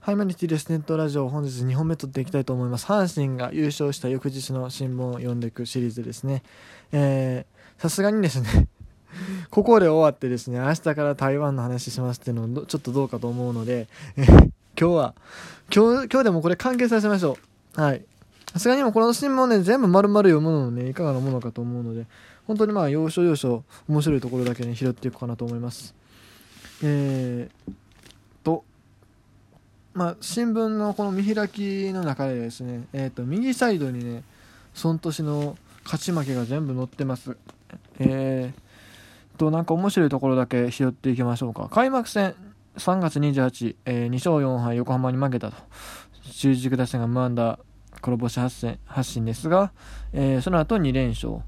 ハイマニティレスネットラジオ本日2本目撮っていきたいと思います。阪神が優勝した翌日の新聞を読んでいくシリーズですね。えーさすがにですね ここで終わってですね明日から台湾の話しますっていうのをちょっとどうかと思うので、え今日は今日今日でもこれ完結させましょう。はい。さすがにもこの新聞をね全部丸々読むのねいかがなものかと思うので本当にまあ要所要所面白いところだけね拾っていこうかなと思います。えー、とまあ、新聞のこの見開きの中でですね、えー、と右サイドにねその年の勝ち負けが全部載ってます。えー、となんか面白いところだけ拾っていきましょうか。開幕戦3月28、えー、2勝4敗横浜に負けたと。中軸打線が無安打黒星発戦発進ですが、えー、その後2連勝。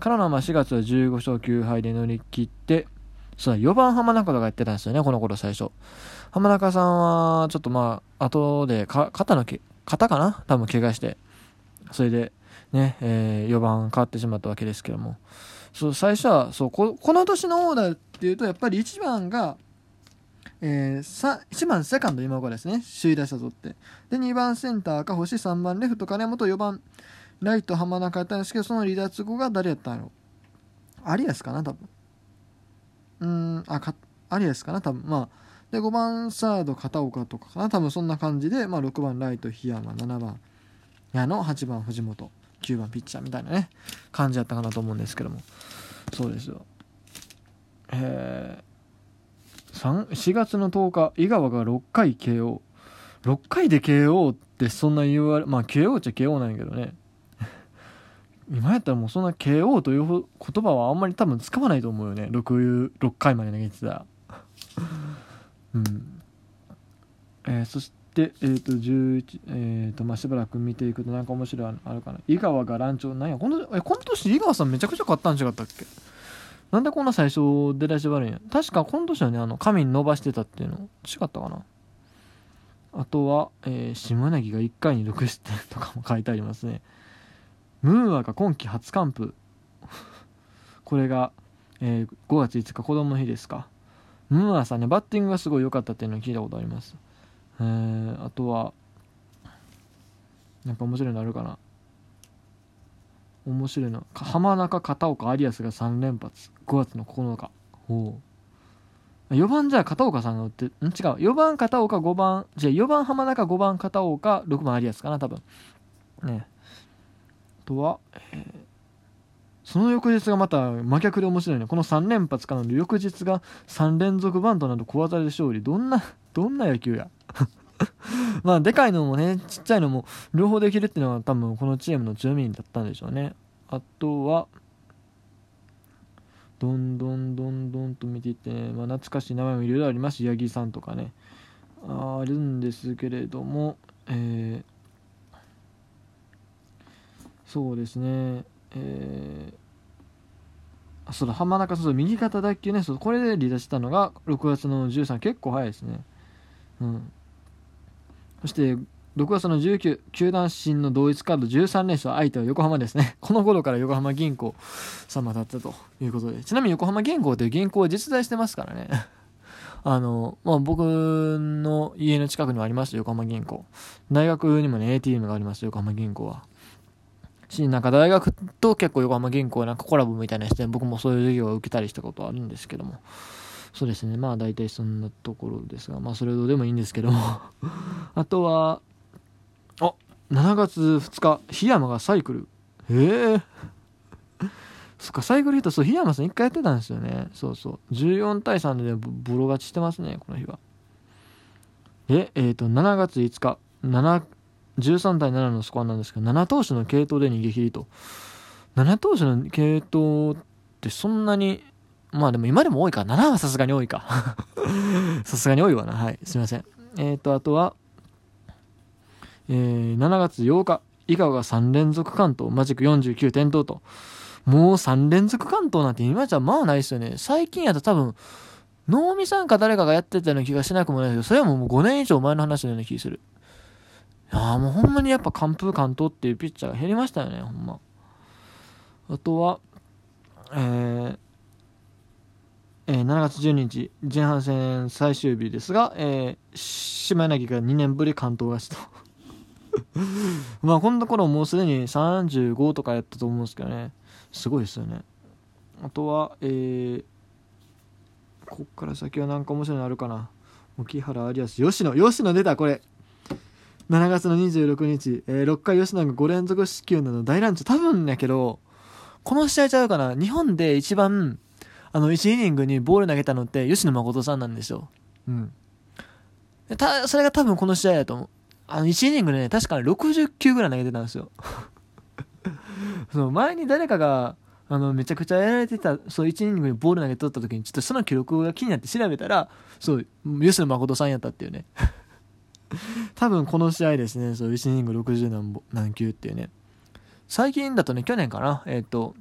からのまあ4月は15勝9敗で乗り切ってそうだ4番浜中がやってたんですよねこの頃最初浜中さんは、ちょっとまあ、後でか、肩のけ、肩かな？多分怪我して、それで、ね、えー、4番変わってしまったわけですけども、そう、最初は、そう、ここの年のオーダーっていうと、やっぱり1番が、えー、1番セカンド今岡ですね。首位打者取って。で、2番センターか星、3番レフト金本、4番ライト浜中やったんですけど、その離脱後が誰やったんやろ？アリアスかな多分。うん、あ、か、アリアスかな多分。まあ、で5番サード片岡とかかな。多分そんな感じで、まあ、6番ライト檜山7番矢野8番藤本9番ピッチャーみたいなね感じだったかなと思うんですけども。そうですよ。えー、4月の10日井川が6回 KO6 回で KO ってそんな言われまあ KO っちゃ KO なんやけどね。今やったらもうそんな KO という言葉はあんまり多分使わないと思うよね。6, 6回まで投げてた。らうん。えー、そして、えーと11えーとまあ、しばらく見ていくとなんか面白いのあるかな。井川が乱調。なんやこのえこの年井川さんめちゃくちゃ買ったん違ったっけ？なんでこんな最初出だし悪いんや？確かこの年はねあの髪伸ばしてたっていうの。違ったかな？あとは、えー、下柳が1回に6失点とかも書いてありますねムーアが今季初完封 これが、えー、5月5日子供の日ですかムーアさんね、バッティングがすごい良かったっていうのを聞いたことあります。えー、あとは、なんか面白いのあるかな。面白いの。浜中、片岡、アリアスが3連発。5月の9日。ほう。4番じゃあ片岡さんが打って、ん？違う。4番片岡、5番、じゃあ4番浜中、5番片岡、6番アリアスかな、多分。ね。とは、えーその翌日がまた真逆で面白いね。この3連発からの翌日が3連続バントなど小技で勝利。どんな、どんな野球や。まあ、でかいのもね、ちっちゃいのも両方できるっていうのは多分このチームの強みだったんでしょうね。あとは、どんどんどんどんと見ていって、ね、まあ、懐かしい名前もいろいろありますし八木さんとかね。あるんですけれども、えー、そうですね。えー、そうだ浜中そう右肩脱臼ね。そうこれで離脱したのが6月の13結構早いですね。うん。そして6月の19球団新の同一カード13連勝相手は横浜ですね。この頃から横浜銀行様だったということで。ちなみに横浜銀行という銀行は実在してますからね。あの、まあ、僕の家の近くにもありました横浜銀行。大学にもね ATM があります横浜銀行は。し、なんか大学と結構横浜銀行なんかコラボみたいなして、僕もそういう授業を受けたりしたことあるんですけども。そうですね。まあ大体そんなところですが、まあそれどうでもいいんですけども あとは、あ、7月2日、檜山がサイクル。へえ。そっか、サイクルヒット、そう、檜山さん一回やってたんですよね。そうそう。14対3でボロ勝ちしてますね、この日は。で、えっ、ー、と、7月5日、7 13対7のスコアなんですけど、7投手の継投で逃げ切りと。7投手の継投ってそんなに、まあでも今でも多いか。7はさすがに多いか。さすがに多いわな。はい。すいません。えっ、ー、と、あとは、えー、7月8日、井川が3連続関東、マジック49点灯と。もう3連続関東なんて今じゃまあないですよね。最近やと多分、能見さんか誰かがやってたような気がしなくもないけど、それはもう5年以上前の話のような気がする。やもうほんまにやっぱ完封完投っていうピッチャーが減りましたよね、ほんま。あとは、えー、えー、7月12日、前半戦最終日ですが、えー、島柳が2年ぶり関東勝ちと。まあこのところもうすでに35とかやったと思うんですけどね。すごいですよね。あとはえー、こっから先は何か面白いのあるかな。沖原有安吉野吉野出たこれ。7月の26日、えー、6回吉野が5連続死球など大乱調多分やけどこの試合ちゃうかな。日本で一番あの1イニングにボール投げたのって吉野誠さんなんですよ。うん。たそれが多分この試合やと思う。あの1イニングでね確か60球ぐらい投げてたんですよ。その前に誰かがあのめちゃくちゃやられてたそう1イニングにボール投げ取った時にちょっとその記録が気になって調べたらそう吉野誠さんやったっていうね。多分この試合ですねそう1イニング60何何球っていうね。最近だとね去年かなえっ、ー、と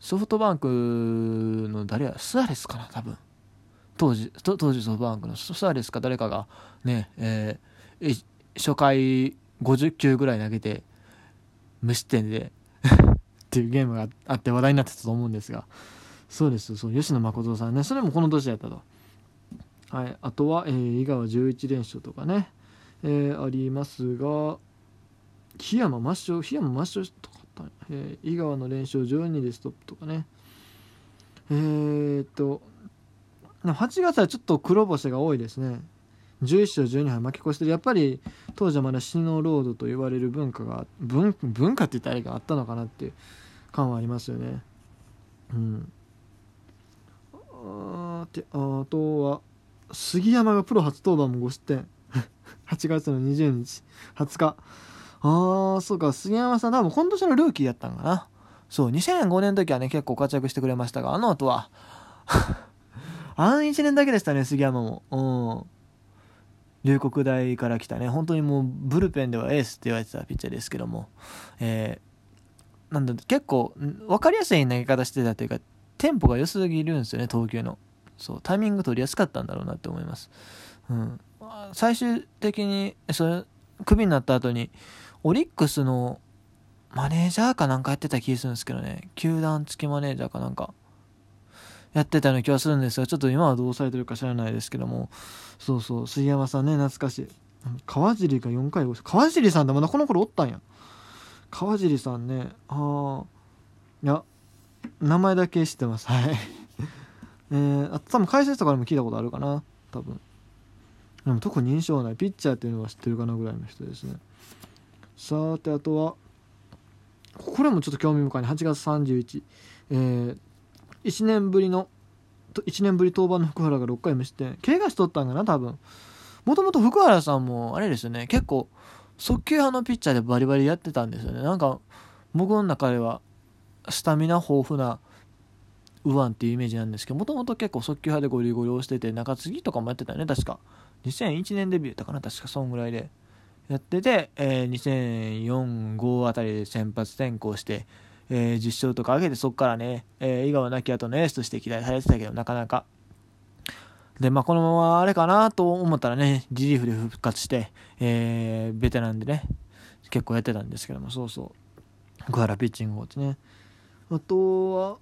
ソフトバンクの誰やスアレスかな多分。当時当時ソフトバンクのスアレスか誰かがねえー初回50球ぐらい投げて無失点で っていうゲームがあって話題になってたと思うんですが。そうですそう吉野誠さんね。それもこの年やったと、はい、あとは、えー、井川11連勝とかね、えー、ありますが檜山抹消檜山抹消とかった、えー、井川の連勝12でストップとかね。えー、っと8月はちょっと黒星が多いですね。11勝12敗負け越してる。やっぱり当時はまだシノロードと言われる文化が文文化って言ったらがあったのかなっていう感はありますよね。うん。ああとは杉山がプロ初登板も5失点。8月の20日。20日。ああそうか。杉山さん多分今年のルーキーやったんかな。そう2005年の時はね結構活躍してくれましたがあの後は。あの1年だけでしたね杉山も。うん。龍谷大から来たね、本当にもうブルペンではエースって言われてたピッチャーですけども、えー、なんだ、結構分かりやすい投げ方してたというか、テンポが良すぎるんですよね、投球の。そう、タイミング取りやすかったんだろうなって思います。うん。最終的に、それ、クビになった後に、オリックスのマネージャーかなんかやってた気がするんですけどね、球団付きマネージャーかなんか。やってたような気はするんですが、ちょっと今はどうされてるか知らないですけども、そうそう、杉山さんね、懐かしい。川尻が4回5川尻さんってまだこの頃おったんや。川尻さんね、ああ、いや、名前だけ知ってます。はい。えー、あ多分解説とかでも聞いたことあるかな、多分。でも特に印象ない。ピッチャーっていうのは知ってるかなぐらいの人ですね。さて、あとは、これもちょっと興味深いね。8月31。えー、1年ぶりの1年ぶり登板の福原が6回無失点怪我しとったんかな多分もともと福原さんもあれですよね結構速球派のピッチャーでバリバリやってたんですよねなんか僕の中ではスタミナ豊富な右腕っていうイメージなんですけどもともと結構速球派でゴリゴリ押してて中継ぎとかもやってたよね確か。2001年デビューだったかな確かそんぐらいで。やってて、えー、2004、5あたりで先発転向してえー、10勝とか上げてそこからね、えー、井川亡き後のエースとして期待されてたけどなかなか。でまあこのままあれかなと思ったらねリリーフで復活して、えー、ベテランでね結構やってたんですけどもそうそう。小原ピッチングコーチね。あとは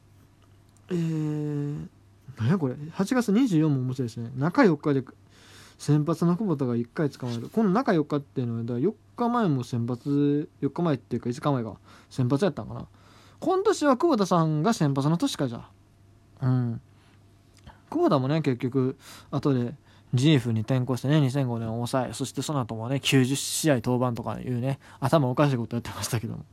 えー、何やこれ？8月24も面白いですね。中4日で先発の久保田が1回捕まえる。この中4日っていうのはだ4日前も先発4日前っていうか5日前が先発やったんかな。今年は久保田さんが先発の年かじゃうん。久保田もね結局後で GF に転向してね2005年を抑えそしてその後もね90試合登板とかいうね頭おかしいことやってましたけども。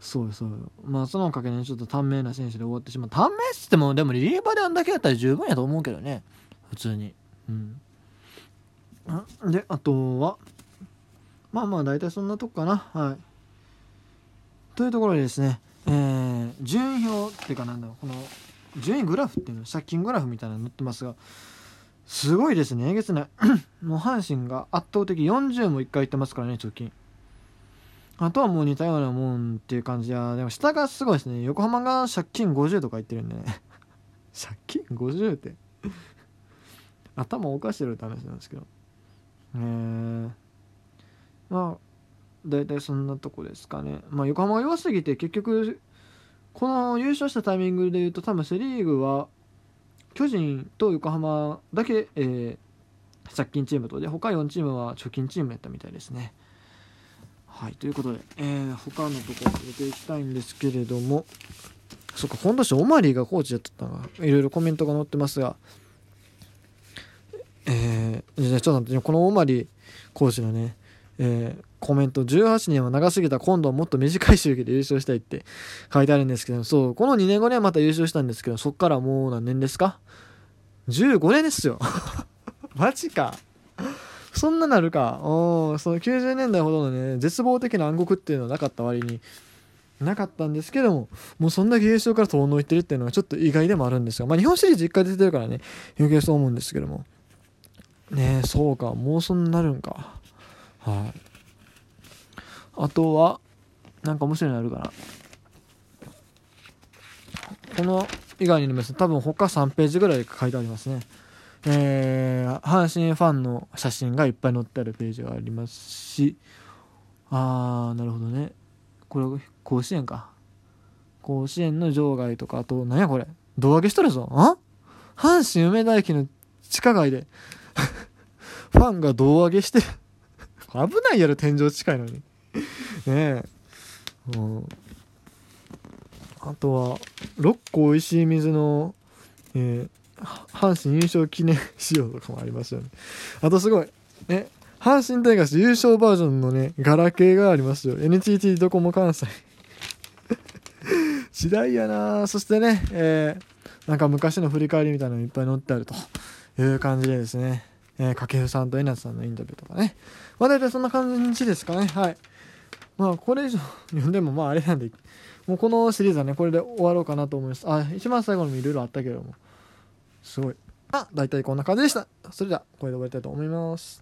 そうそう。まあそのおかげで、ね、ちょっと短命な選手で終わってしまう。短命っつってもでもリリーバーであんだけやったら十分やと思うけどね。普通に。うん。であとはまあまあ大体そんなとこかな。はい。というところでですねえー、順位表っていうかなんだろう。この順位グラフっていうの借金グラフみたいなの載ってますがすごいですね。えげつない。もう阪神が圧倒的40も1回いってますからね貯金あとはもう似たようなもんっていう感じ。やでも下がすごいですね。横浜が借金50とか言ってるんでね。借金50って。頭おかしいるって話なんですけど。えー、まあ大体そんなとこですかね。まあ、横浜が弱すぎて結局この優勝したタイミングでいうと多分セ・リーグは巨人と横浜だけ、えー、借金チームと。で他4チームは貯金チームやったみたいですね。はいということで、えー、他のところ見ていきたいんですけれどもそっか今年オマリーがコーチやったのがいろいろコメントが載ってますがえー、じゃちょっと待ってこのオマリーコーチのねえー、コメント18年は長すぎた今度はもっと短い周期で優勝したいって書いてあるんですけどそうこの2年後にはまた優勝したんですけどそっからもう何年ですか？15年ですよ。マジか。そんななるか。おその90年代ほどのね絶望的な暗黒っていうのはなかった割になかったんですけどももうそんだけ優勝から遠のいてるっていうのはちょっと意外でもあるんですがまあ日本シリーズ1回出てるからね余計そう思うんですけども。ねえそうかもうそんなるんか。はい。あとはなんか面白いのあるかな。この以外にもですね多分他3ページぐらい書いてありますね。えー、阪神ファンの写真がいっぱい載ってあるページがありますしあーなるほどね。これ甲子園か。甲子園の場外とかあと何やこれ。胴上げしとるぞ。あ？阪神梅田駅の地下街で。ファンが胴上げしてる。危ないやろ天井近いのに。ねえ。うん。あとは六甲石井水の、えー、阪神優勝記念仕様とかもありますよねあとすごいね阪神タイガース優勝バージョンのねガラケーがありますよ NTT ドコモ関西 時代やなそしてね、えー、なんか昔の振り返りみたいなのいっぱい載ってあるという感じでですねえー、掛布さんと江夏さんのインタビューとかね。まあ大体そんな感じですかね。はい。まあこれ以上読んでもまああれなんで、もうこのシリーズはね、これで終わろうかなと思います。あ、一番最後にもいろいろあったけども。すごい。あ、大体こんな感じでした。それでは、これで終わりたいと思います。